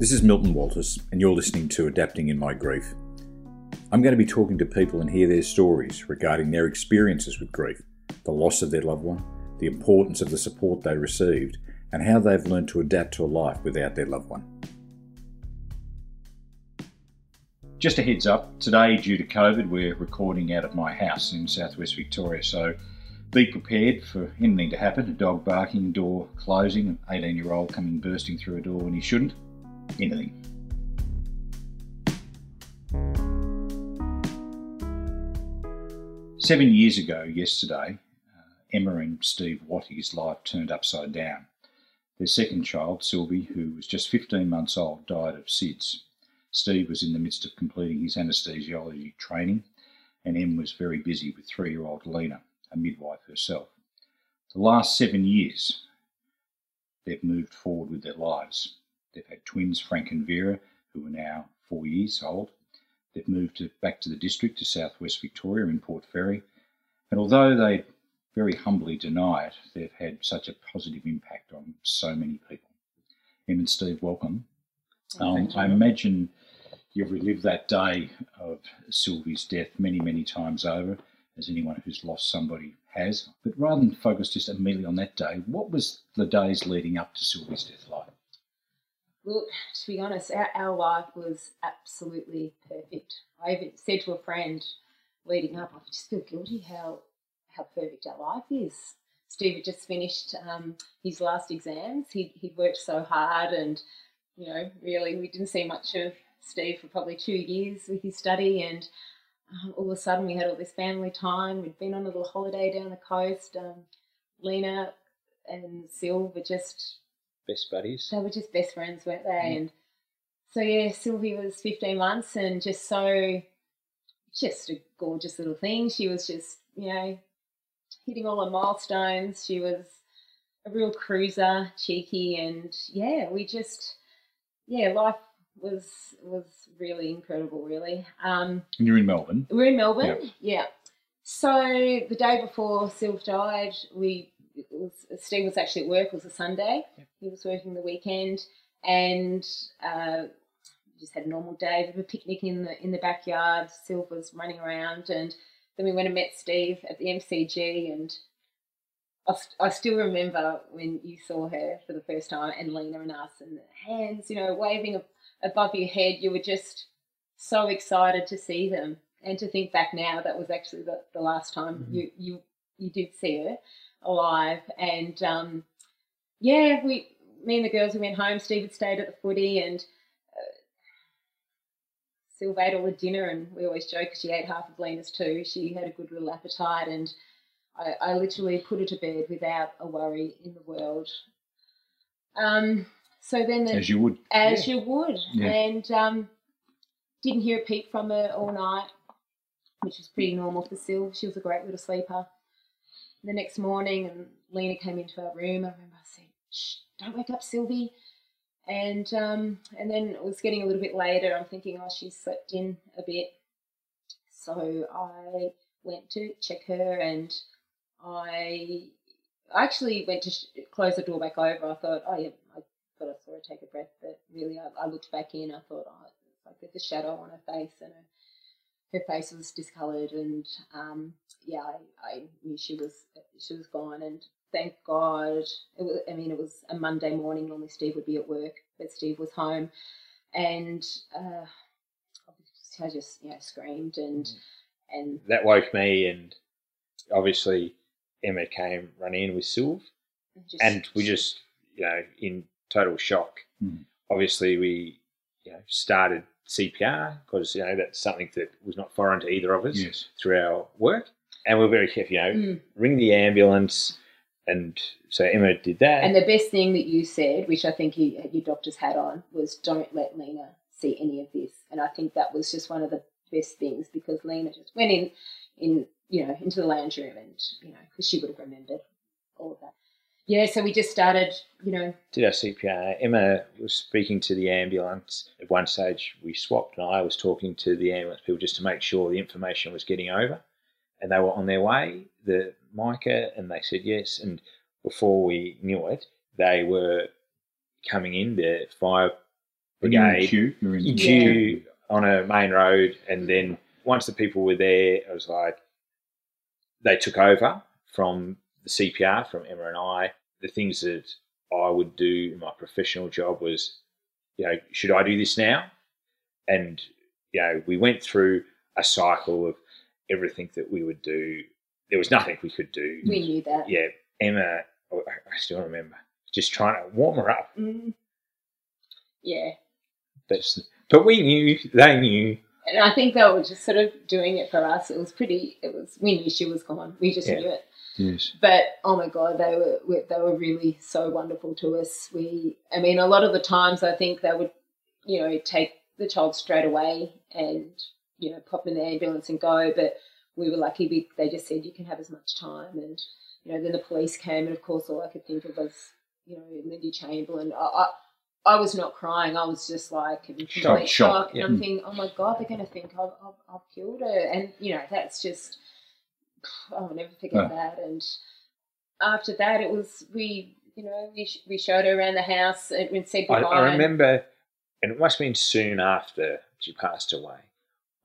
This is Milton Walters, and you're listening to Adapting in My Grief. I'm going to be talking to people and hear their stories regarding their experiences with grief, the loss of their loved one, the importance of the support they received, and how they've learned to adapt to a life without their loved one. Just a heads up, today, due to COVID, we're recording out of my house in southwest Victoria, so be prepared for anything to happen a dog barking, door closing, an 18 year old coming bursting through a door when he shouldn't, anything. Seven years ago, yesterday, uh, Emma and Steve Watty's life turned upside down. Their second child, Sylvie, who was just 15 months old, died of SIDS. Steve was in the midst of completing his anesthesiology training, and Em was very busy with three year old Lena, a midwife herself. The last seven years, they've moved forward with their lives. They've had twins, Frank and Vera, who are now four years old. They've moved to, back to the district to southwest Victoria in Port Fairy. And although they very humbly deny it, they've had such a positive impact on so many people. Em and Steve, welcome. Um, I imagine you've relived that day of Sylvie's death many, many times over, as anyone who's lost somebody has. But rather than focus just immediately on that day, what was the days leading up to Sylvie's death like? Well, to be honest, our, our life was absolutely perfect. I even said to a friend leading up, I just feel guilty how how perfect our life is. Steve had just finished um, his last exams. He he'd worked so hard, and you know, really, we didn't see much of Steve for probably two years with his study, and um, all of a sudden we had all this family time. We'd been on a little holiday down the coast. Um, Lena and Sil were just best buddies. They were just best friends, weren't they? Mm. And so yeah, Sylvie was 15 months and just so just a gorgeous little thing. She was just, you know, hitting all her milestones. She was a real cruiser, cheeky, and yeah, we just yeah, life was was really incredible, really. Um, and you're in Melbourne. We're in Melbourne, yep. yeah. So the day before Sylv died, we was, Steve was actually at work. It was a Sunday. He was working the weekend, and uh, just had a normal day. We had a picnic in the in the backyard. Sylv was running around, and then we went and met Steve at the MCG. And I, I still remember when you saw her for the first time, and Lena and us, and hands, you know, waving above your head. You were just so excited to see them, and to think back now, that was actually the, the last time mm-hmm. you you you did see her alive. And um, yeah, we, me and the girls, we went home. Steve had stayed at the footy, and uh, Sylv ate all the dinner. And we always joke because she ate half of Lena's too. She had a good little appetite, and I, I literally put her to bed without a worry in the world. Um, so then, the, as you would, as yeah. you would, yeah. and um, didn't hear a peep from her all night, which was pretty normal for Sylv. She was a great little sleeper the next morning, and Lena came into our room. I remember I said, Shh, don't wake up, Sylvie. And um, and then it was getting a little bit later. I'm thinking, oh, she's slept in a bit. So I went to check her, and I actually went to sh- close the door back over. I thought, oh yeah, I thought I saw her take a breath, but really, I, I looked back in. I thought, oh, like there's a shadow on her face, and her her face was discoloured, and um, yeah, I, I, knew she was she was gone. And thank God, it was, I mean, it was a Monday morning. Normally, Steve would be at work, but Steve was home, and uh, I just you know screamed and mm. and that woke me, and obviously Emma came running in with Sylv, and we just you know in total shock. Mm. Obviously, we you know started CPR because you know that's something that was not foreign to either of us yes. through our work, and we're very careful. You know, mm. ring the ambulance, and so Emma did that. And the best thing that you said, which I think you, your doctors had on, was don't let Lena see any of this. And I think that was just one of the best things because Lena just went in, in you know, into the lounge room, and you know, because she would have remembered all of that yeah, so we just started, you know. Did our CPR. Emma was speaking to the ambulance. At one stage, we swapped, and I was talking to the ambulance people just to make sure the information was getting over. And they were on their way, the MICA, and they said yes. And before we knew it, they were coming in, the fire brigade. Kew, you're in in Yeah. on a main road, and then once the people were there, it was like they took over from the CPR from Emma and I. The things that I would do in my professional job was, you know, should I do this now? And you know, we went through a cycle of everything that we would do. There was nothing we could do. We knew that. Yeah, Emma, I still remember just trying to warm her up, Mm. Yeah. but but we knew they knew. And I think they were just sort of doing it for us. It was pretty. It was. We knew she was gone. We just Yeah. knew it. Yes. But oh my god, they were they were really so wonderful to us. We, I mean, a lot of the times I think they would, you know, take the child straight away and you know pop in the ambulance and go. But we were lucky. We, they just said you can have as much time, and you know, then the police came, and of course, all I could think of was you know Lindy Chamberlain. I, I, I was not crying. I was just like in complete Shock, shock, shock, and I'm thinking, oh my god, they're going to think I've, I've, I've killed her, and you know, that's just I'll never forget Oh. that. And after that, it was we, you know, we, we showed her around the house and we said goodbye. I and- remember, and it must have been soon after she passed away.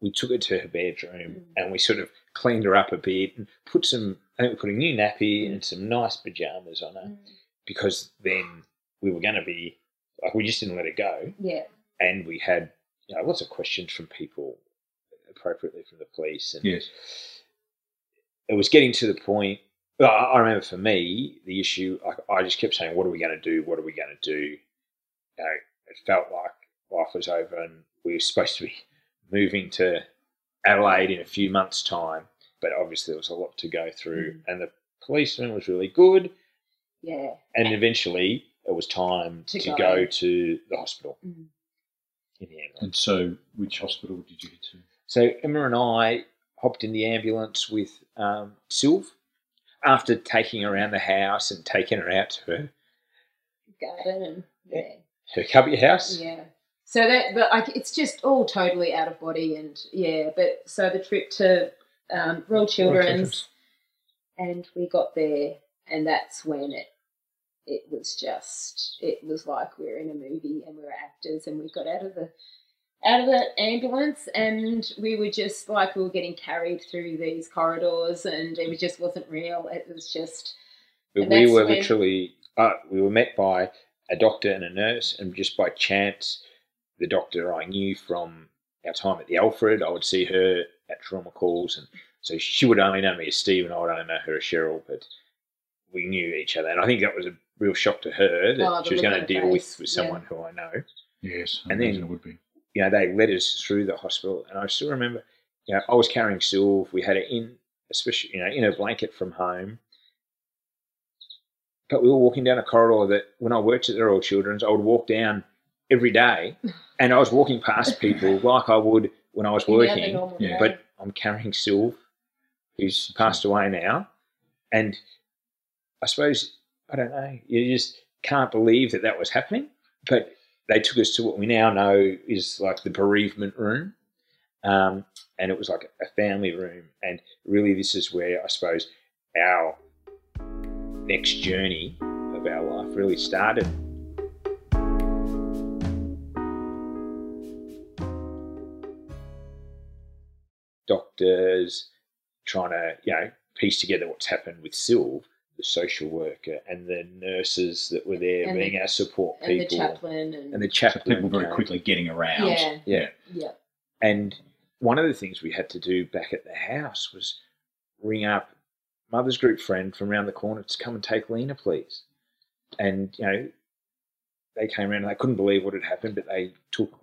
We took her to her bedroom Mm. and we sort of cleaned her up a bit and put some. I think we put a new nappy and some nice pajamas on her Mm, because then we were going to be like we just didn't let her go, yeah, and we had you know lots of questions from people, appropriately from the police, and Yes. It was getting to the point. I I remember for me, the issue, I, I just kept saying, what are we going to do? What are we going to do? You know, it felt like life was over and we were supposed to be moving to Adelaide in a few months' time. But obviously, there was a lot to go through. Mm. And the policeman was really good. yeah. And eventually, it was time To to, go. go. to the hospital Mm. in the ambulance. And so, which hospital did you get to? So Emma and I hopped in the ambulance with um, Sylv after taking her around the house and taking her out to her, Garden and yeah, her cubby house. yeah. So that, but like, it's just all totally out of body and yeah. But so the trip to um, Royal Children's, and we got there, and that's when it it was just it was like we are in a movie and we were actors and we got out of the out of the ambulance and we were just like we were getting carried through these corridors and it was just wasn't real it was just But we were when- literally uh, we were met by a doctor and a nurse, and just by chance, the doctor I knew from our time at the Alfred. I would see her at trauma calls, and so she would only know me as Steve, and I would only know her as Cheryl. But we knew each other, and I think that was a real shock to her that Oh, she was going to deal with, face, with yeah. someone who I know. Yes. I And then- it would be. You know, they led us through the hospital, and I still remember, you know, I was carrying Sylv. We had her in, especially, you know, in a blanket from home. But we were walking down a corridor that, when I worked at the Royal Children's, I would walk down every day, and I was walking past people like I would when I was working. yeah. But I'm carrying Sylv, who's passed hmm. away now, and I suppose I don't know. You just can't believe that that was happening. But they took us to what we now know is like the bereavement room, um, and it was like a family room. And really, this is where I suppose our next journey of our life really started. Doctors trying to, you know, piece together what's happened with Sylv, the social worker, and the nurses that were there And being the- our support people. and the chaplain and, and the So chaplain. people very quickly getting around. yeah Yeah. yeah And one of the things we had to do back at the house was ring up mother's group friend from around the corner to come and take Lena, please. And, you know, they came around and they couldn't believe what had happened, but they took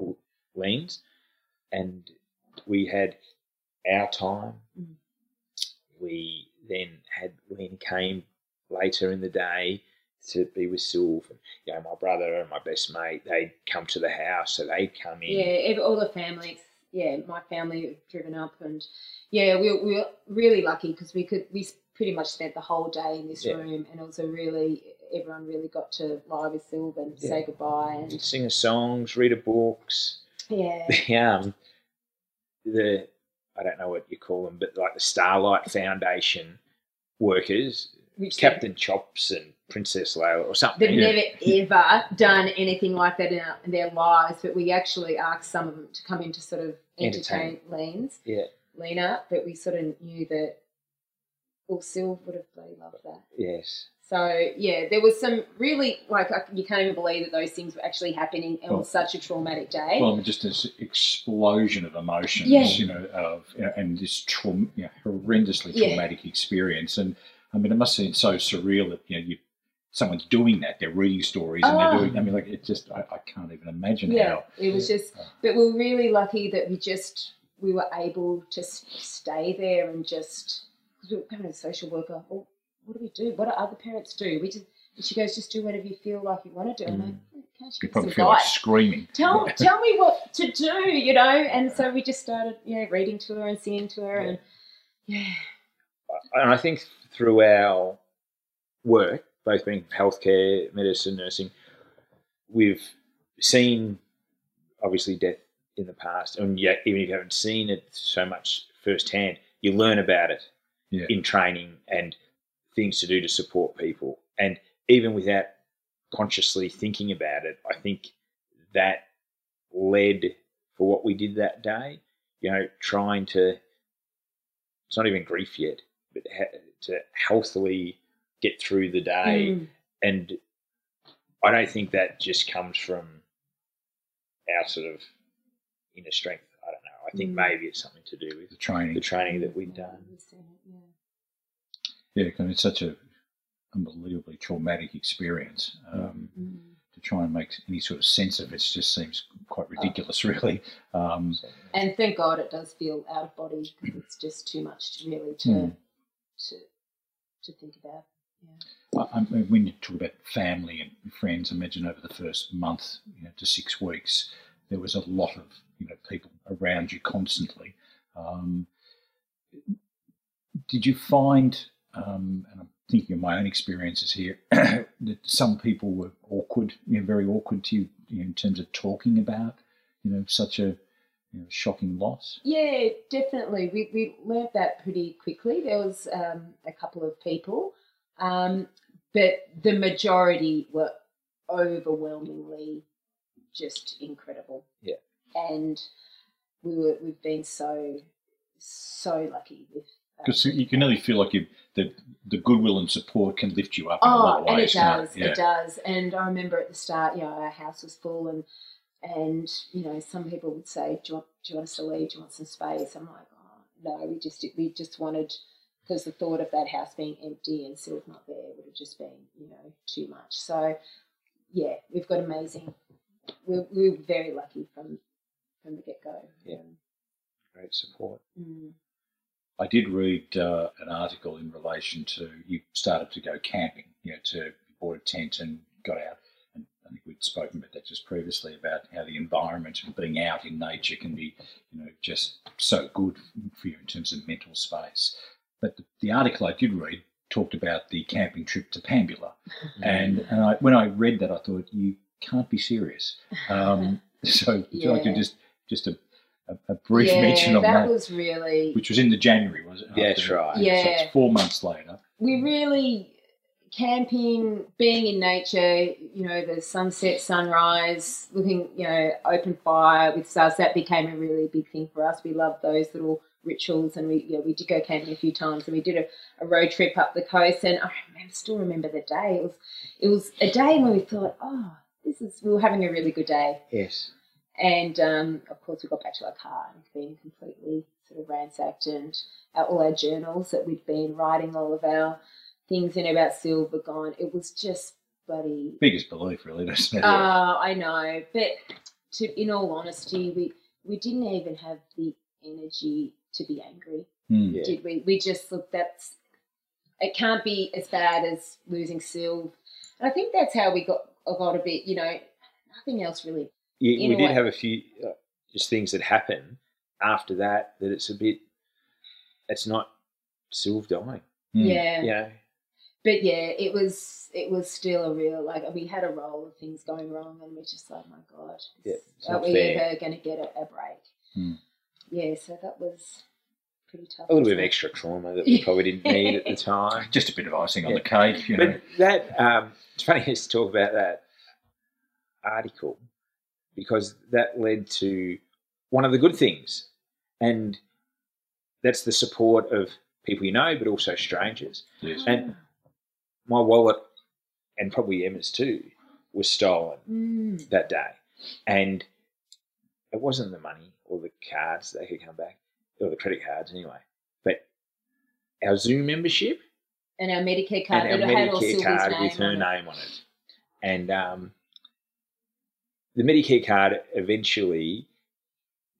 Lean's and we had our time. Mm. We then had Lena came later in the day to be with Sylv. And, you know, my brother and my best mate, they'd come to the house, so they'd come in. Yeah, all the families. Yeah, my family had driven up, and yeah, we, we were really lucky because we could we pretty much spent the whole day in this Yeah. room, and it was a really everyone really got to lie with Sylv and Yeah. say goodbye, and sing us songs, read her books. yeah, The um, the I don't know what you call them, but like the Starlight Foundation workers, which Captain Chops and Princess Leia or something. They've Yeah. never ever done anything like that in, our, in their lives, but we actually asked some of them to come in to sort of entertain Leans, Yeah. Lena, but we sort of knew that, well, Sylv would have bloody loved that. Yes. So yeah, there was some really like you can't even believe that those things were actually happening on Well- such a traumatic day. Well, I mean, just this explosion of emotions, Yeah. you know, of you know, and this traum- you know, horrendously Yeah. traumatic experience. And I mean, it must seem so surreal that you know you someone's doing that. They're reading stories and Oh. they're doing. I mean, like it just I, I can't even imagine yeah, how. it was just. Oh. But we were really lucky that we just we were able to stay there and just because we were having a social worker. Well, what do we do? What do other parents do? We just and she goes, just do whatever you feel like you want to do. I'm like, mm. "Oh, can't You probably feel like screaming. tell tell me what to do, you know. And so we just started, you know, reading to her and singing to her, and yeah, and I think through our work, both being healthcare, medicine, nursing, we've seen obviously death in the past, and yet even if you haven't seen it so much firsthand, you learn about it Yeah. in training and things to do to support people. And even without consciously thinking about it, I think that led for what we did that day. You know, trying to it's not even grief yet, to healthily get through the day. Mm. And I don't think that just comes from our sort of inner strength. I don't know. I think Mm. maybe it's something to do with The with training. the training that we've done. Yeah, 'cause it's such a unbelievably traumatic experience. Um, Mm. to try and make any sort of sense of it just seems quite Oh. ridiculous, really. Um, And thank God it does feel out of body because it's just too much to really to Mm. To to think about. Yeah. I, I mean, when you talk about family and friends, imagine over the first month you know, to six weeks, there was a lot of you know people around you constantly. Um, did you find, um, and I'm thinking of my own experiences here, that some people were awkward, you know, very awkward to you, you know, in terms of talking about, you know, such a you know, shocking loss? Yeah, definitely. We we learned that pretty quickly. There was um, a couple of people, um, but the majority were overwhelmingly just incredible. Yeah. and we were we've been so so lucky with. um, Because you can only feel like you the the goodwill and support can lift you up. in a Oh, lot of and it does. Yeah. It does. And I remember at the start, you know, our house was full, and and you know, some people would say, "Do you want, do you want us to leave? Do you want some space?" I'm like, "Oh no, we just we just wanted." Because the thought of that house being empty and Sylv not there would have just been, you know, too much. So, yeah, we've got amazing. We're, we're very lucky from from the get go. Yeah. great support. Mm. I did read uh, an article in relation to you started to go camping, you know, to you bought a tent and got out. And I think we'd spoken about that just previously about how the environment and being out in nature can be, you know, just so good for you in terms of mental space. But the, the article I did read talked about the camping trip to Pambula, and and I, when I read that, I thought you can't be serious. Um, so would you like to just just a, a, a brief yeah, mention of that that? was really which was in the January, was it? Yeah, that's right. So Yeah. it's four months later. we really camping, being in nature, you know, the sunset, sunrise, looking, you know, open fire with stars. That became a really big thing for us. We loved those little rituals, and we, yeah, we did go camping a few times, and we did a, a road trip up the coast. And I remember, still remember the day. It was, it was a day when we thought, oh, this is. We were having a really good day. Yes. And um, of course, we got back to our car and been completely sort of ransacked, and our, all our journals that we'd been writing all of our things in about silver gone. It was just bloody. Biggest belief, really, doesn't it? Uh, I know, but to in all honesty, we we didn't even have the energy to be angry. Yeah. did we? We just look. That's it. Can't be as bad as losing Sylv, and I think that's how we got a lot of it. You know, nothing else really Yeah, we did way. have a few uh, just things that happen after that that it's a bit. It's not Sylv dying. Hmm. Yeah. You know, But yeah, it was it was still a real like we had a roll of things going wrong, and we're just like, my God, Yeah, are we fair. ever going to get a, a break? Hmm. Yeah, so that was pretty tough. A little bit of extra trauma that we probably didn't need at the time. Just a bit of icing on the cake, you but know. that um, it's funny to talk about that article because that led to one of the good things, and that's the support of people you know, but also strangers. Yes. And my wallet, and probably Emma's too, was stolen Mm. that day, and it wasn't the money or the cards that could come back, or the credit cards anyway, but our zoo membership And our Medicare card and our Medicare card with her name on it. And um, the Medicare card eventually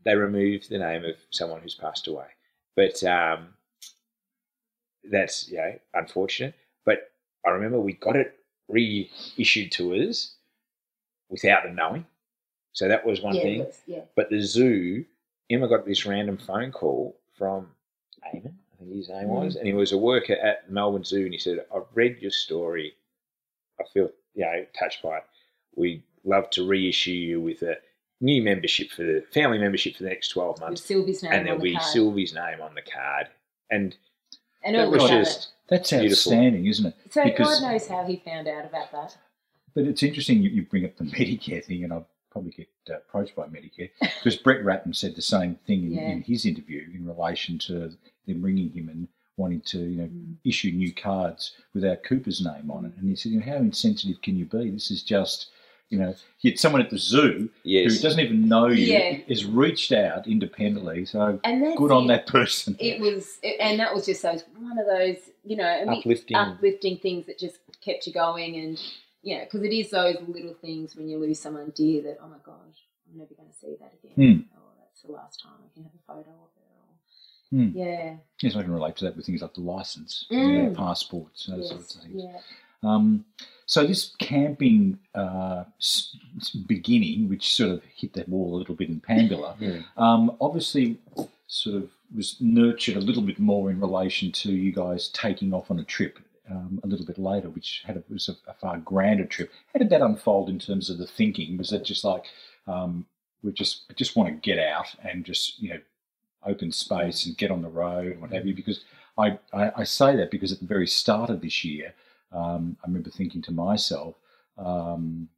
they removed the name of someone who's passed away, but um, that's you know unfortunate. But I remember we got it reissued to us without them knowing, so that was one yeah, thing. was, yeah. But the zoo, Emma got this random phone call from Eamon, I think his name was, mm. and he was a worker at Melbourne Zoo, and he said, "I've read your story. I feel you know touched by it. We'd love to reissue you with a new membership for the family membership for the next twelve With months, Sylvie's name and there'll the be card. Sylvie's name on the card." And and that all was about just That's Beautiful. outstanding, isn't it? it. So because- God knows how he found out about that. But it's interesting you, you bring up the Medicare thing, and I'll probably get uh, approached by Medicare because Brett Ratton said the same thing in, Yeah. in his interview in relation to them ringing him and wanting to, you know, Mm. issue new cards without Cooper's name on it. And he said, you know, how insensitive can you be? This is just, you know, yet someone at the zoo yes, who doesn't even know you Yeah. has reached out independently. So And that's good on it. that person. It was, it, and that was just those one of those, you know, I mean, uplifting. uplifting things that just kept you going, and you know, because it is those little things when you lose someone dear that, oh my gosh, I'm never going to see that again. Oh, that's the last time I can have a photo of her. Or, Hmm. Yeah, Yes, I can relate to that with things like the license, you Mm. know, passports, those yes, sorts of things. yeah. Um, so this camping uh, beginning, which sort of hit that wall a little bit in Pambula, Mm. um, obviously sort of was nurtured a little bit more in relation to you guys taking off on a trip um, a little bit later, which had a, was a, a far grander trip. How did that unfold in terms of the thinking? Was it just like um, we just I just want to get out and just you know open space and get on the road and what have you? Because I, I, I say that because at the very start of this year, um, I remember thinking to myself, um,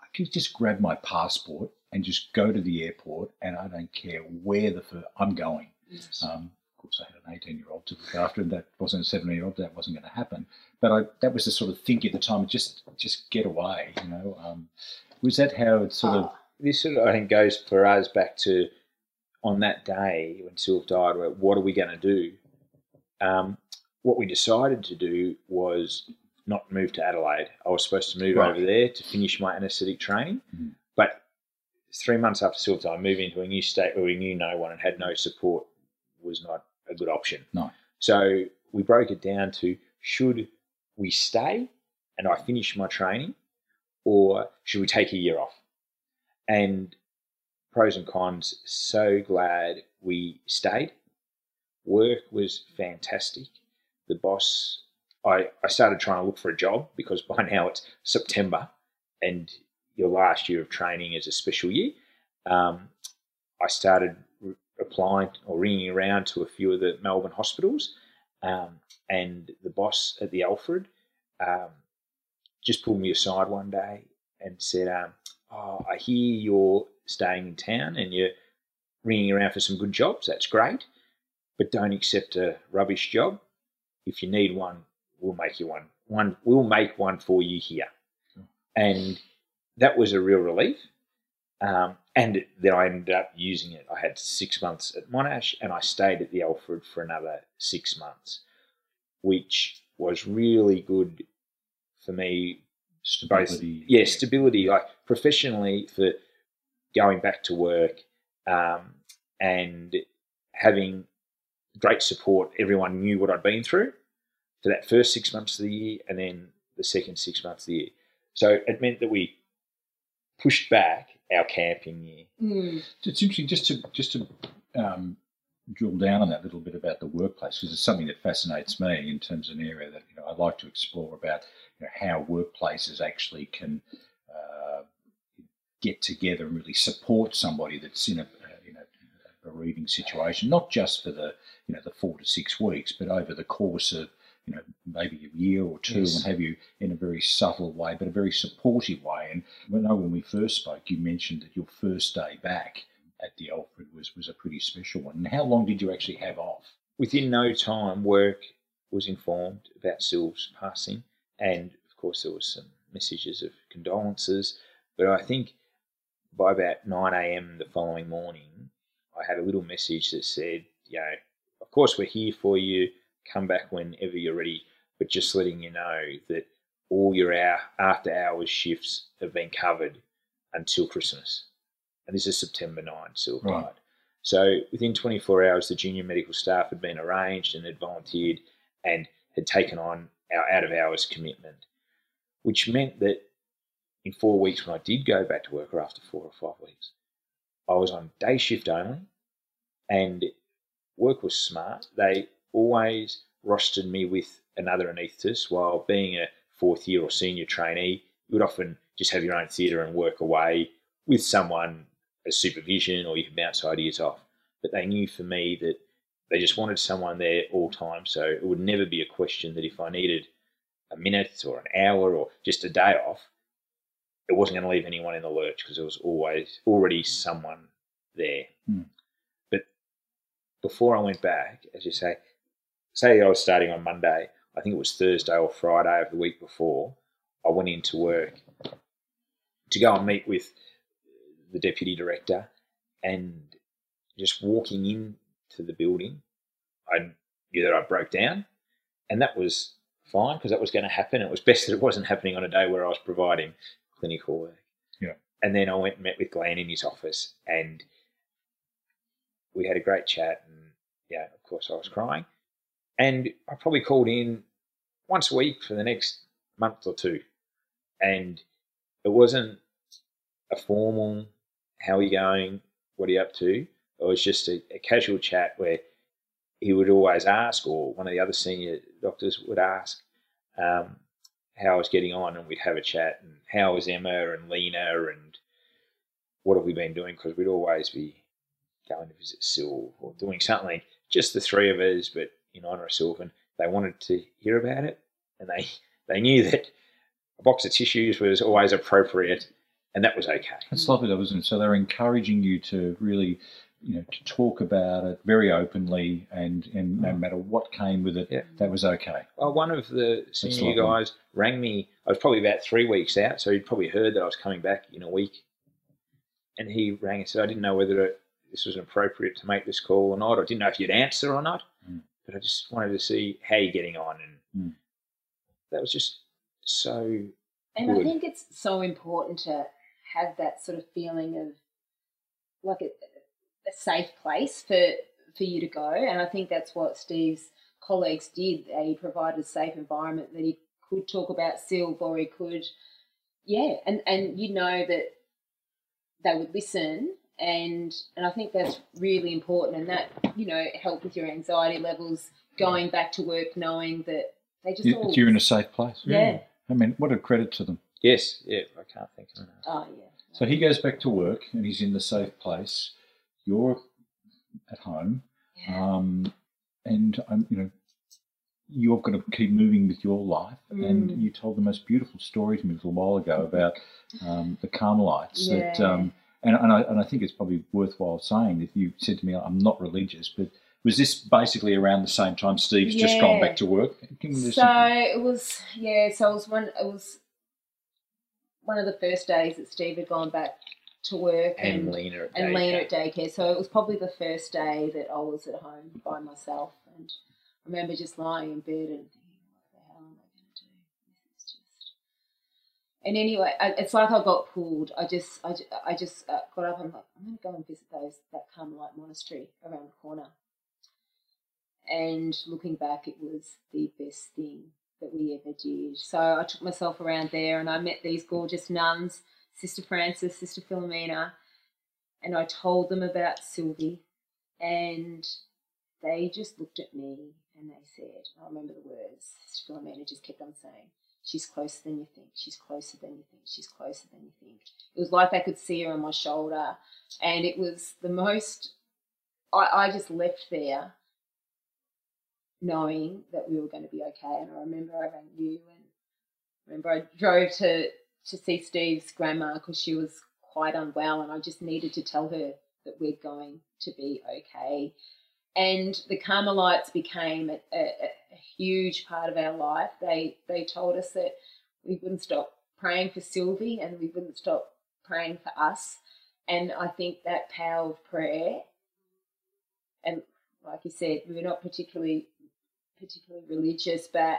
I could just grab my passport and just go to the airport, and I don't care where the fir- I'm going. Yes. Um, of course, I had an 18 year old to look after, and that wasn't a 17 year old. That wasn't going to happen. But I, that was the sort of thinking at the time. Just, just get away. You know, um, was that how it sort of? Oh, this sort of I think goes for us back to on that day when Sylv died. What are we going to do? Um, what we decided to do was not move to Adelaide. I was supposed to move Right. over there to finish my anaesthetic training, Mhm. but three months after Sylv died, moving into a new state where we knew no one and had no support was not a good option. No. So we broke it down to should we stay and I finish my training, or should we take a year off? And pros and cons. So glad we stayed. Work was fantastic. The boss, I, I started trying to look for a job because by now it's September and your last year of training is a special year. Um, I started re- applying or ringing around to a few of the Melbourne hospitals, um, and the boss at the Alfred um, just pulled me aside one day and said, um, "Oh, I hear you're staying in town and you're ringing around for some good jobs. That's great, but don't accept a rubbish job. If you need one, we'll make you one. One, we'll make one for you here." And that was a real relief. Um, and then I ended up using it. I had six months at Monash, and I stayed at the Alfred for another six months, which was really good for me both Stability. yeah stability like professionally for going back to work um, and having great support. Everyone knew what i'd been through for that first six months of the year and then the second six months of the year. So it meant that we pushed back our camping year. Mm, It's interesting just to just to um, drill down on that little bit about the workplace because it's something that fascinates me in terms of an area that you know I like to explore about you know, how workplaces actually can uh, get together and really support somebody that's in a uh, in a, a grieving situation, not just for the you know the four to six weeks, but over the course of you know maybe a year or two, yes. and have you in a very subtle way, but a very supportive way. And I know when we first spoke, you mentioned that your first day back at the Alfred was was a pretty special one. And how long did you actually have off? Within no time, work was informed about Sylv's passing, and of course there was some messages of condolences. But I think by about 9 a.m. the following morning, I had a little message that said, you know, course we're here for you. Come back whenever you're ready, but just letting you know that all your hour, after hours shifts have been covered until Christmas. And this is September 9, Sylv right. So within 24 hours, the junior medical staff had been arranged and had volunteered and had taken on our out of hours commitment, which meant that in four weeks, when I did go back to work, or after four or five weeks, I was on day shift only, and work was smart. They always rostered me with another anaesthetist, while being a fourth year or senior trainee, you would often just have your own theatre and work away with someone as supervision, or you could bounce ideas off. But they knew for me that they just wanted someone there all time, so it would never be a question that if I needed a minute or an hour or just a day off, it wasn't going to leave anyone in the lurch because there was always already someone there. Mm. Before I went back, as you say, say I was starting on Monday, I think it was Thursday or Friday of the week before, I went into work to go and meet with the deputy director and just walking into the building, I knew that I broke down. And that was fine because that was going to happen. It was best that it wasn't happening on a day where I was providing clinical work. Yeah. And then I went and met with Glenn in his office and we had a great chat. And yeah, of course, I was crying. And I probably called in once a week for the next month or two. And it wasn't a formal, how are you going? What are you up to? It was just a, a casual chat where he would always ask, or one of the other senior doctors would ask, um, how I was getting on, and we'd have a chat, and how was Emma and Lena, and what have we been doing? Because we'd always be going to visit Sylv or doing something, just the three of us, but in honour of Sylv, and they wanted to hear about it, and they they knew that a box of tissues was always appropriate, and that was okay. That's lovely, though, isn't it? So they're encouraging you to really you know, to talk about it very openly, and, and no mm. matter what came with it, yeah. that was okay. Well, one of the senior guys rang me. I was probably about three weeks out, so he'd probably heard that I was coming back in a week. And he rang and said, I didn't know whether it, this was appropriate to make this call or not. I didn't know if you'd answer or not, mm. but I just wanted to see how you're getting on. And mm. that was just so. And good. I think it's so important to have that sort of feeling of like it a safe place for for you to go. And I think that's what Steve's colleagues did. They provided a safe environment that he could talk about Sylv or he could, yeah, and and you know that they would listen. And and I think that's really important, and that you know helped with your anxiety levels going back to work, knowing that they just you, all you're in a safe place. Yeah. I mean, what a credit to them. Yes, yeah, I can't think of it. Oh yeah. So he goes back to work, and he's in the safe place you're at home, yeah. um, and um, you know you've got to keep moving with your life. Mm. And you told the most beautiful story to me a little while ago about um, the Carmelites. Yeah. That, um, and, and I, and I think it's probably worthwhile saying that you said to me, "I'm not religious," but was this basically around the same time Steve's yeah. just gone back to work? so it was, yeah. So it was one. It was one of the first days that Steve had gone back to work and, and Lena at and daycare. Lena at daycare. So it was probably the first day that I was at home by myself, and I remember just lying in bed and thinking, "What the hell am I going to do? This is just." And anyway, it's like I got pulled. I just, I, I just uh, got up. I'm like, I'm going to go and visit those that Carmelite monastery around the corner. And looking back, it was the best thing that we ever did. So I took myself around there, and I met these gorgeous nuns Sister Frances, Sister Philomena, and I told them about Sylvie, and they just looked at me and they said, I remember the words, Sister Philomena just kept on saying, She's closer than you think, she's closer than you think, she's closer than you think. It was like I could see her on my shoulder, and it was the most I, I just left there knowing that we were going to be okay. And I remember I rang you and I remember I drove to to see Steve's grandma because she was quite unwell, and I just needed to tell her that we're going to be okay. And the Carmelites became a, a, a huge part of our life. They they told us that we wouldn't stop praying for Sylvie and we wouldn't stop praying for us. And I think that power of prayer, and like you said, we were not particularly particularly religious, but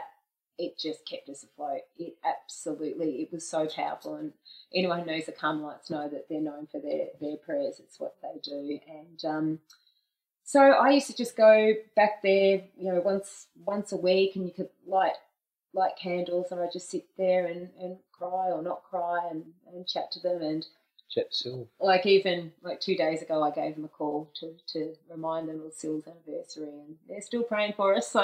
it just kept us afloat. It absolutely, it was so powerful. And anyone who knows the Carmelites know that they're known for their, their prayers. It's what they do. And um, so I used to just go back there, you know, once once a week, and you could light light candles, and I just sit there and, and cry or not cry and, and chat to them and chat to Sil. Like even like two days ago, I gave them a call to to remind them of Syl's anniversary, and they're still praying for us. So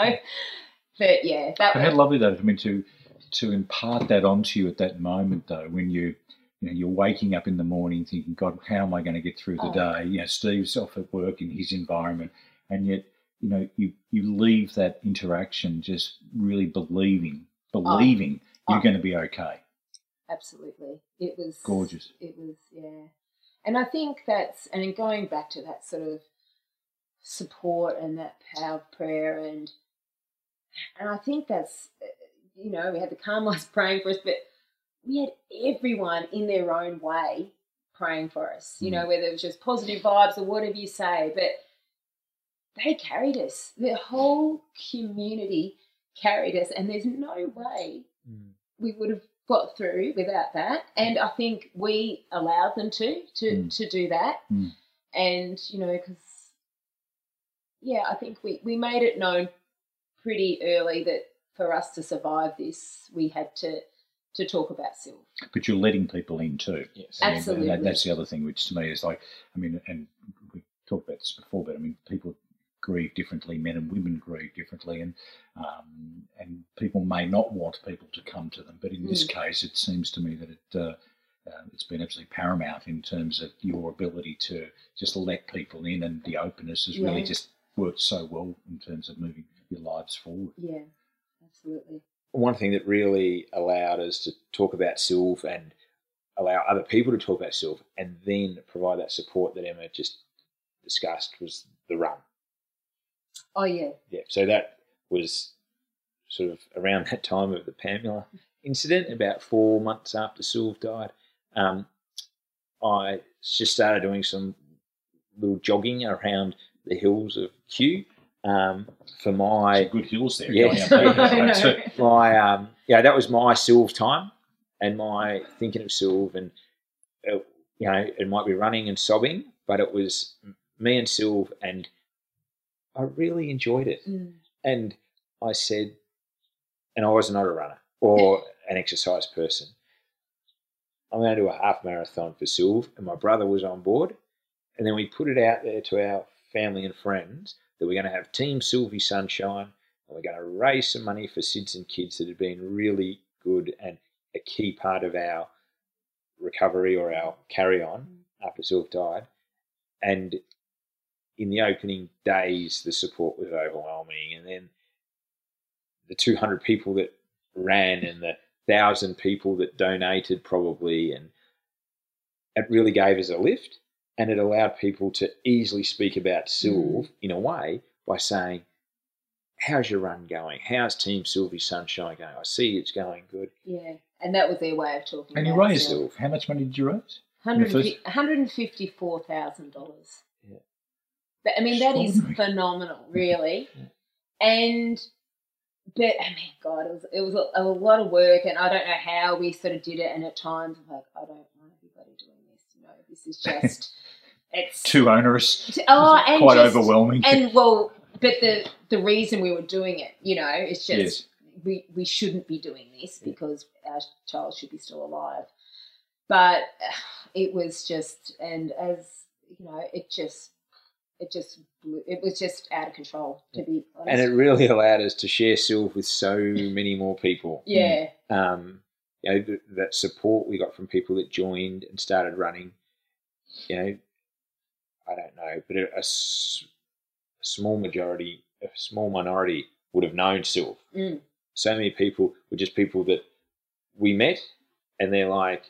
but yeah, that. But how lovely that I mean to to impart that onto you at that moment though, when you you know, you're waking up in the morning thinking, God, how am I going to get through the oh. day? You know, Steve's off at work in his environment, and yet, you know, you you leave that interaction just really believing, believing oh. oh. you're oh. going to be okay. Absolutely, it was gorgeous. It was, yeah, and I think that's and going back to that sort of support and that power of prayer and and I think that's, you know, we had the Carmelites praying for us, but we had everyone in their own way praying for us, you know, mm. whether it was just positive vibes or whatever you say, but they carried us. The whole community carried us, and there's no way mm. we would have got through without that. And I think we allowed them to to mm. to do that, mm. and you know, because yeah, I think we we made it known pretty early that for us to survive this, we had to to talk about Sylv. But you're letting people in too. Yes, absolutely. That, that's the other thing, which to me is like, I mean, and we talked about this before, but I mean, people grieve differently, men and women grieve differently, and um, and people may not want people to come to them. But in mm. this case, it seems to me that it. Uh, uh, it's been absolutely paramount in terms of your ability to just let people in, and the openness has yeah. really just worked so well in terms of moving your lives forward. Yeah, absolutely. One thing that really allowed us to talk about Sylv and allow other people to talk about Sylv and then provide that support that Emma just discussed was the run. Oh yeah. Yeah. So that was sort of around that time of the Pambula incident, about four months after Sylv died. Um, I just started doing some little jogging around the hills of Kew um, for my Some good hills there. Yeah, my um, yeah, that was my Sylv time and my thinking of Sylv, and it, uh, you know, it might be running and sobbing, but it was me and Sylv, and I really enjoyed it. Mm. And I said, and I was not a runner or an exercise person. I'm going to do a half marathon for Sylv, and my brother was on board. And then we put it out there to our family and friends that we're going to have Team Sylvie Sunshine and we're going to raise some money for SIDS and kids that have been really good and a key part of our recovery or our carry on mm. after Sylv died. And in the opening days, the support was overwhelming. And then the 200 people that ran and the thousand people that donated, probably, and it really gave us a lift and it allowed people to easily speak about Sylv mm. in a way by saying, How's your run going? How's Team Sylvie Sunshine going? I see it's going good. Yeah, and that was their way of talking. And you raised Sylv. How much money did you raise? $154,000. Yeah. But, I mean, that is phenomenal, really. Yeah. And but I mean, God, it was it was a, a, lot of work, and I don't know how we sort of did it. And at times, I'm like, I don't want everybody doing this. You know, this is just it's too onerous. Oh, and quite just, overwhelming. And well, but the the reason we were doing it, you know, it's just yes. we we shouldn't be doing this because our child should be still alive. But it was just, and as you know, it just it just it was just out of control to be honest. And it really allowed us to share Sylv with so many more people. Yeah. Um, you know, that support we got from people that joined and started running. You know, I don't know, but a, a a small majority, a small minority would have known Sylv. Mm. So many people were just people that we met, and they're like,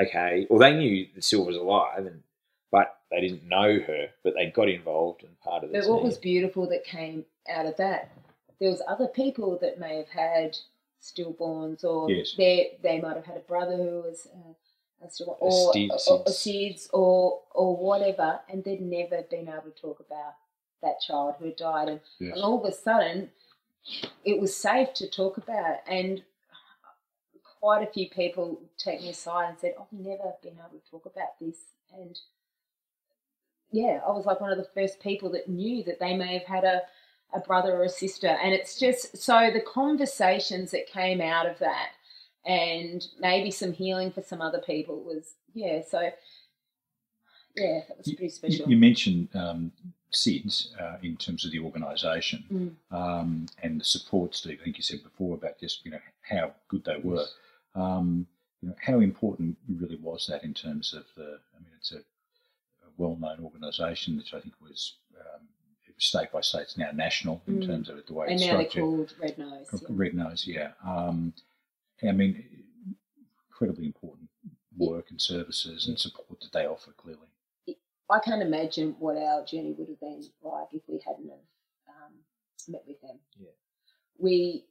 okay, well, they knew that Sylv was alive, and but they didn't know her, but they got involved and part of the But what was beautiful that came out of that, there was other people that may have had stillborns, or Yes. they they might have had a brother who was uh, or, or, or. SIDS, or or whatever, and they'd never been able to talk about that child who died, and, Yes. and all of a sudden, it was safe to talk about, and quite a few people take me aside and said, oh, "I've never been able to talk about this," and yeah, I was like one of the first people that knew that they may have had a, a brother or a sister. And it's just so the conversations that came out of that and maybe some healing for some other people was, yeah, so yeah, that was pretty special. you mentioned um, SIDS uh, in terms of the organisation Mm. um, and the support, Steve. I think you said before about just you know how good they were. Um, you know, how important really was that in terms of the? I mean, it's a, a well-known organisation that I think was um, it was state by state. It's now national in Mm. terms of the way and it's now they're called Red Nose. yeah. Red Nose, yeah. Um, I mean, incredibly important work and services and support that they offer. Clearly, I can't imagine what our journey would have been like if we hadn't have um, met with them. Yeah. We,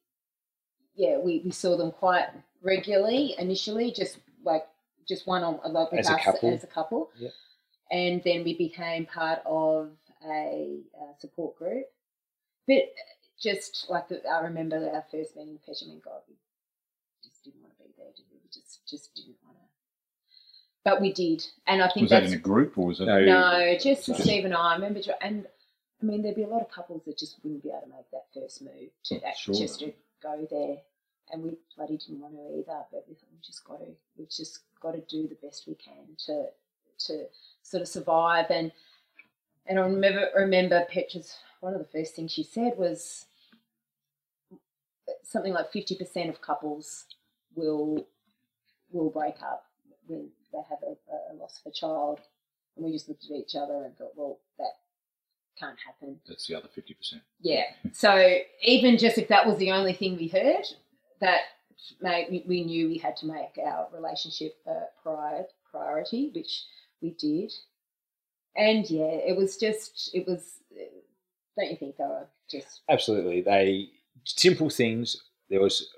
yeah, we, we saw them quite regularly initially, just like just one on like with As a us couple. as a couple, Yeah. and then we became part of a, uh support group. But just like the, I remember our first meeting with Petra God, we just didn't want to be there. Did we? we just just didn't want to. But we did, and I think was that that's in a group or was it? No, no, just Just- Steve and I. I remember, and I mean, there'd be a lot of couples that just wouldn't be able to make that first move to act, sure. just to go there, and we bloody didn't want to either. But we thought we just got to, we've just got to do the best we can to to sort of survive. And and I remember remember Petra's one of the first things she said was something like fifty percent of couples will will break up when they have a, a loss of a child. And we just looked at each other and thought, well, that can't happen. That's the other fifty percent. Yeah. So even just if that was the only thing we heard, that made, we- we knew we had to make our relationship a prior, priority, which we did. And yeah, it was just, it was, don't you think they were just, Absolutely. They simple things. There was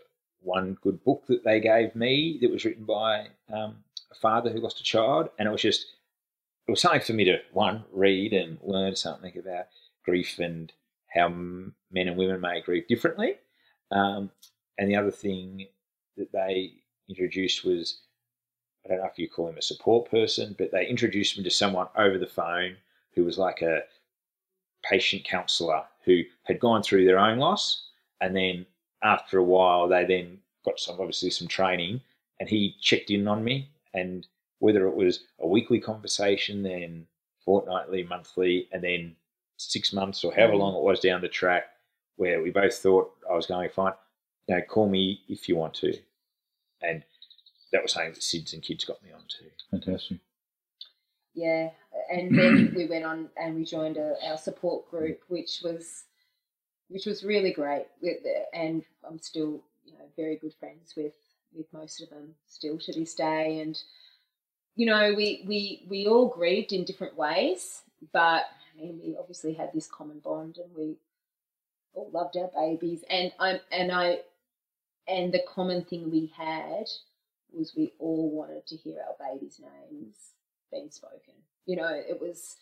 one good book that they gave me that was written by um, a father who lost a child, and it was just it was something for me to one read and learn something about grief and how men and women may grieve differently. Um, and the other thing that they introduced was I don't know if you call him a support person, but they introduced me to someone over the phone who was like a patient counsellor who had gone through their own loss, and then after a while, they then got some obviously some training, and he checked in on me, and whether it was a weekly conversation, then fortnightly, monthly, and then six months or however mm. long it was down the track, where we both thought I was going fine. You know, call me if you want to, and that was something that SIDS and kids got me onto. Fantastic. yeah. And then we went on and we joined a, our support group, which was, which was really great. And I'm still, you know, very good friends with with most of them still to this day. And you know, we we we all grieved in different ways, but I mean, we obviously had this common bond, and we all loved our babies. And I'm and I, and the common thing we had was we all wanted to hear our babies' names being spoken. You know, it was,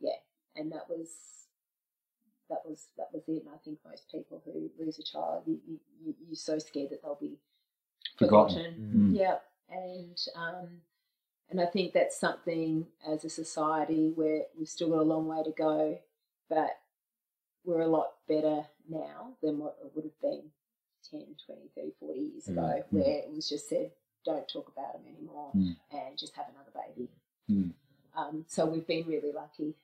yeah, and that was. That was that was it, and I think most people who lose a child, you, you, you- you're so scared that they'll be Forgotten. forgotten. Mm. Yeah, and um, and I think that's something as a society where we've still got a long way to go, but we're a lot better now than what it would have been 10, 20, 30, 40 years ago, Mm, mm. where it was just said, don't talk about them anymore Mm. and just have another baby. Mm. Um, so we've been really lucky.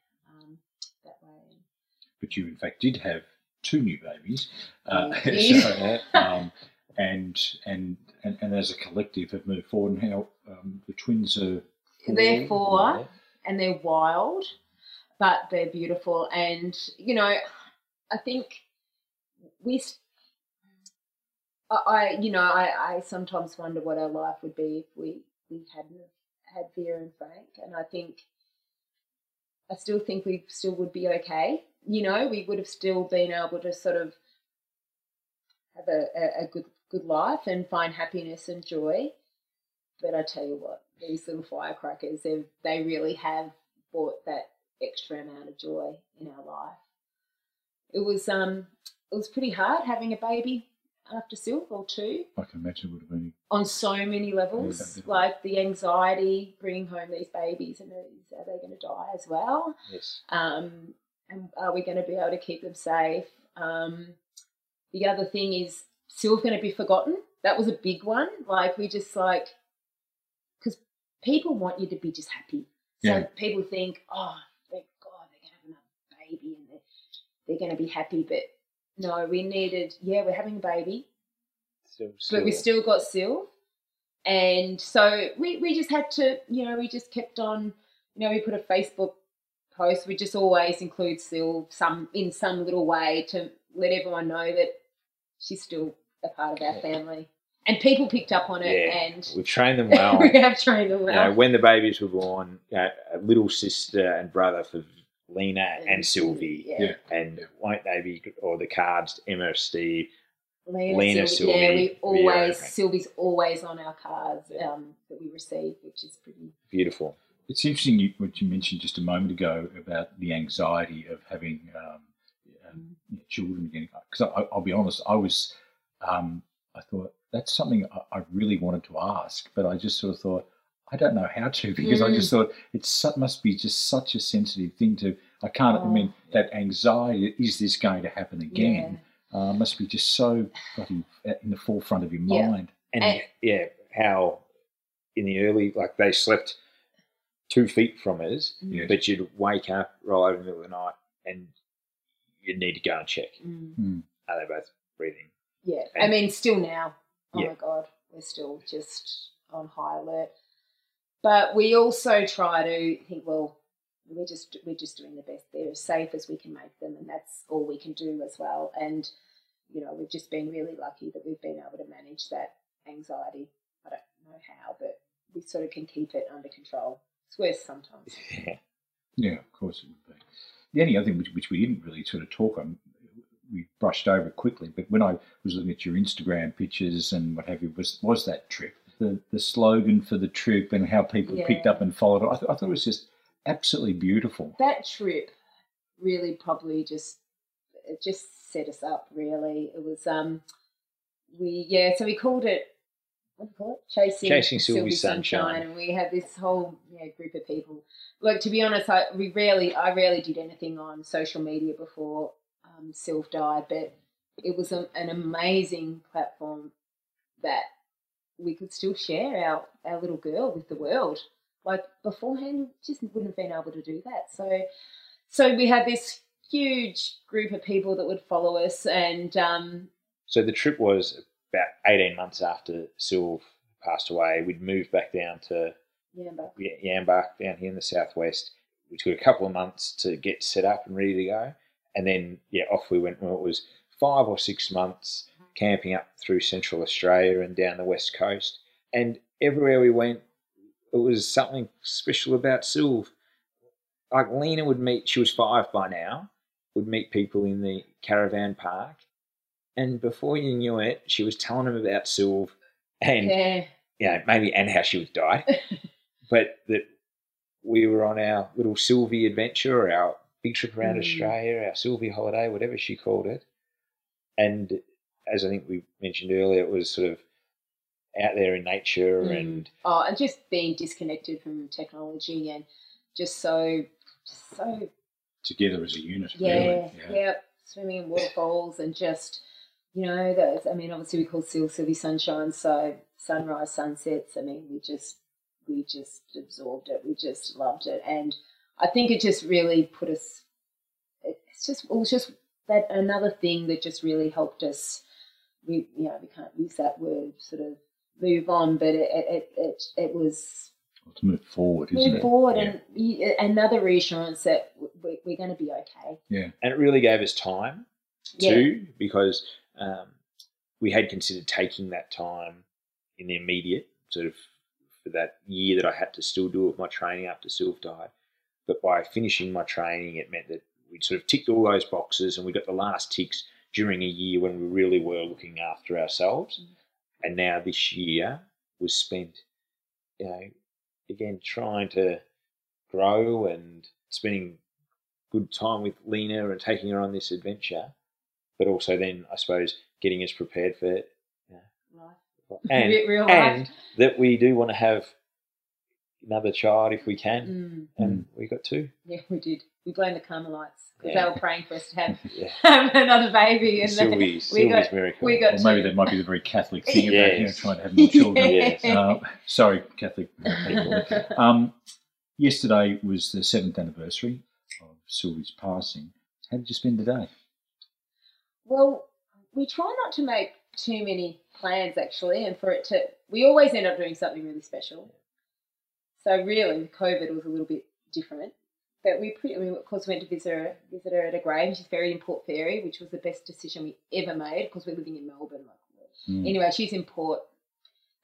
But you, in fact, did have two new babies. Uh, so, um, and, and and and as a collective have moved forward, and how um, the twins are. They're four. Yeah. and they're wild. but they're beautiful. And you know, I think we. I, you know, I, I sometimes wonder what our life would be if we, we hadn't had Vera and Frank. And I think, I still think we still would be okay. You know, we would have still been able to sort of have a, a, good good life and find happiness and joy. But I tell you what, these little firecrackers, they they really have brought that extra amount of joy in our life. It was um it was pretty hard having a baby after or two. I can imagine it would have been on so many levels. Like the anxiety bringing home these babies, and are they going to die as well? Yes. Um, are we going to be able to keep them safe? Um, the other thing is still going to be forgotten. That was a big one. Like we just like because people want you to be just happy. So yeah. people think, oh, thank God they're going to have another baby and they're, they're going to be happy. But no, we needed, yeah, we're having a baby, still, still. but we still got Sil. And so we, we just had to, you know, we just kept on, you know, we put a Facebook post. We just always include Sil some in some little way to let everyone know that she's still a part of our family. And people picked up on it, yeah, and we've trained them well. we have trained them well. You know, when the babies were born, you know, a little sister and brother for Lena and Sylvie, yeah. and won't they be or the cards Emma, Steve, Lena, Lena Sylvie. Yeah, we always Sylvie's always on our cards um, that we receive, which is pretty beautiful. It's interesting you, what you mentioned just a moment ago about the anxiety of having um, um, children again. Because I'll be honest, I was, um, I thought that's something I, I, really wanted to ask, but I just sort of thought I don't know how to because mm. I just thought it must be just such a sensitive thing to. I can't. Oh. I mean, that anxiety is this going to happen again? Yeah. Uh, must be just so bloody in the forefront of your yeah. mind. And, and yeah, how in the early like they slept two feet from us, mm. but you'd wake up right in the middle of the night and you'd need to go and check. Mm. Mm. Are they both breathing? Yeah, and, I mean, still now. Oh yeah. my god, we're still just on high alert. But we also try to think, well, we're just we're just doing the best. They're as safe as we can make them, and that's all we can do as well. And you know, we've just been really lucky that we've been able to manage that anxiety. I don't know how, but we sort of can keep it under control. It's worse sometimes. Yeah, yeah, of course it would be. The only other thing which, which we didn't really sort of talk on, we brushed over quickly, but when I was looking at your Instagram pictures and what have you, was was that trip, the the slogan for the trip and how people yeah. picked up and followed it. I, th- I thought it was just absolutely beautiful. That trip really probably just it just set us up. Really, it was um we yeah so we called it Chasing, Chasing Sylvie Sunshine. Sunshine. and we had this whole you know, group of people. Look, to be honest, I we rarely, I rarely did anything on social media before um, Sylv died, but it was a, an amazing platform that we could still share our, our little girl with the world. Like beforehand, just wouldn't have been able to do that. So, so we had this huge group of people that would follow us, and um, so the trip was about 18 months after Sylv passed away, we'd moved back down to Yamba. Yamba down here in the southwest. We took a couple of months to get set up and ready to go. And then, yeah, off we went. Well, it was five or six months camping up through central Australia and down the west coast. And everywhere we went, it was something special about Sylv. Like Lena would meet, she was five by now, would meet people in the caravan park and before you knew it, she was telling him about Sylv and yeah. you know, maybe and how she would die. but that we were on our little Sylvie adventure or our big trip around mm. Australia, our Sylvie holiday, whatever she called it. And as I think we mentioned earlier, it was sort of out there in nature mm. and oh, and just being disconnected from technology and just so so together as a unit. Yeah, really. yeah. yeah. Swimming in waterfalls and just you know, those, I mean, obviously we call Seal Sylvie Sunshine, so sunrise, sunsets. I mean, we just we just absorbed it. We just loved it, and I think it just really put us. It's just it was just that another thing that just really helped us. We you know we can't use that word sort of move on, but it it it, it, it was to move forward, isn't move it? forward, and you, another reassurance that we, we're going to be okay. Yeah, and it really gave us time Yeah. too, because um, we had considered taking that time in the immediate sort of for that year that I had to still do with my training after Sylv died. But by finishing my training, it meant that we sort of ticked all those boxes and we got the last ticks during a year when we really were looking after ourselves. Mm. And now this year was spent, you know, again trying to grow and spending good time with Lena and taking her on this adventure, but also then I suppose getting us prepared for it. Life. And real life. and that we do want to have another child if we can, Mm, and we got two. yeah, we did. We blamed the Carmelites because Yeah. they were praying for us to have Yeah, another baby, and then Sylvie, we Sylvie's got miracle. we got or maybe two. that might be the very Catholic thing about you know, trying to have more children. Yes. Uh, sorry, Catholic people. Um, yesterday was the seventh anniversary of Sylvie's passing. How did you spend the day? Well, we try not to make too many plans actually, and for it to, we always end up doing something really special. So really, COVID was a little bit different, but we pretty, mean, of course, went to visit her, visit her at a grave. She's buried in Port Fairy, which was the best decision we ever made because we're living in Melbourne. Like, Mm. anyway, she's in Port,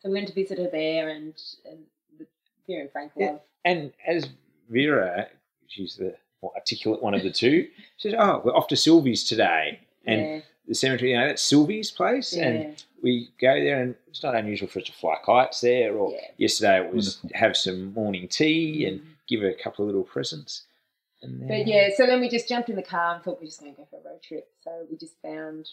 so we went to visit her there, and and the- Vera and Frank Yeah. love. And as Vera, she's the more articulate one of the two, she said, "Oh, we're off to Sylvie's today." And yeah, the cemetery, you know, that's Sylvie's place, yeah. and we go there, and it's not unusual for us to fly kites there. Or Yeah. yesterday it was Wonderful. have some morning tea and Mm. give her a couple of little presents. And then, But yeah, so then we just jumped in the car and thought we were just going to go for a road trip. So we just found,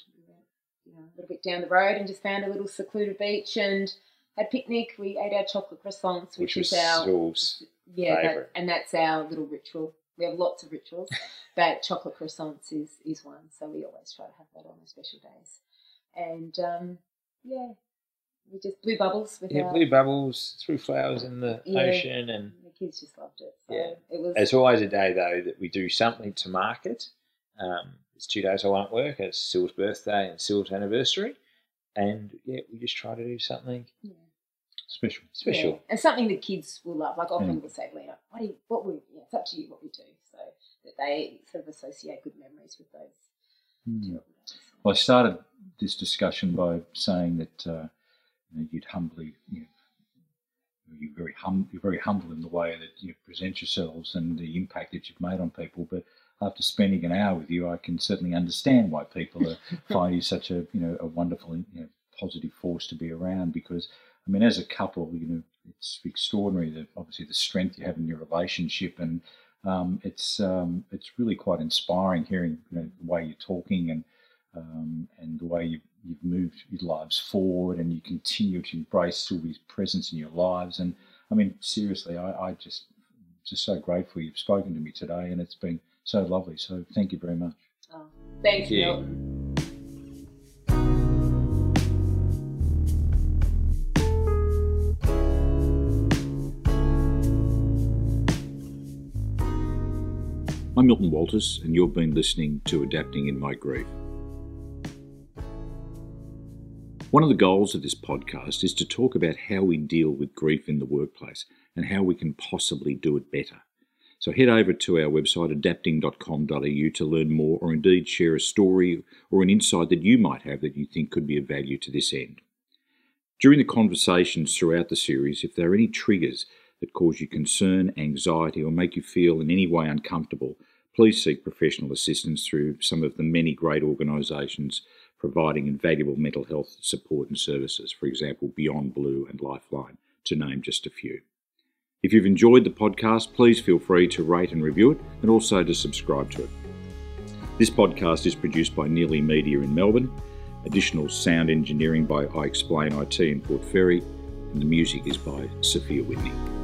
you know, a little bit down the road and just found a little secluded beach and had picnic. We ate our chocolate croissants, which, which was our Sylv's. yeah, that, favourite. and that's our little ritual. We have lots of rituals, but chocolate croissants is is one. So we always try to have that on our special days. And um, yeah, we just blew bubbles with Yeah, our blue bubbles, threw flowers in the Yeah. ocean, and the kids just loved it. So Yeah. it was It's always a day though that we do something to mark it. Um, it's two days I won't work. It's Syl's birthday and Syl's anniversary, and yeah, we just try to do something yeah. Special. special. Yeah. and something the kids will love. Like often Mm. we'll say, Lena, what do you, what we, yeah, it's up to you what we do, so that they sort of associate good memories with those. Mm. Well, I started this discussion by saying that uh, you know, you'd humbly, you know, you're very hum, you're very humble in the way that you present yourselves and the impact that you've made on people. But after spending an hour with you, I can certainly understand why people are, find you such a you know a wonderful, you know, positive force to be around. Because I mean, as a couple, you know, it's extraordinary that obviously the strength you have in your relationship and um, it's um, it's really quite inspiring hearing you know, the way you're talking and um, and the way you've, you've moved your lives forward and you continue to embrace Sylvie's presence in your lives. And I mean, seriously, I, I just just so grateful you've spoken to me today, and it's been so lovely. So thank you very much. Oh, thanks, Thank you. Milton. I'm Milton Walters, and you've been listening to Adapting in My Grief. One of the goals of this podcast is to talk about how we deal with grief in the workplace and how we can possibly do it better. So head over to our website adapting.com.au to learn more or indeed share a story or an insight that you might have that you think could be of value to this end. During the conversations throughout the series, if there are any triggers that cause you concern, anxiety, or make you feel in any way uncomfortable, please seek professional assistance through some of the many great organisations providing invaluable mental health support and services, for example, Beyond Blue and Lifeline, to name just a few. If you've enjoyed the podcast, please feel free to rate and review it and also to subscribe to it. This podcast is produced by Nearly Media in Melbourne, additional sound engineering by I Explain IT in Port Fairy, and the music is by Sophia Whitney.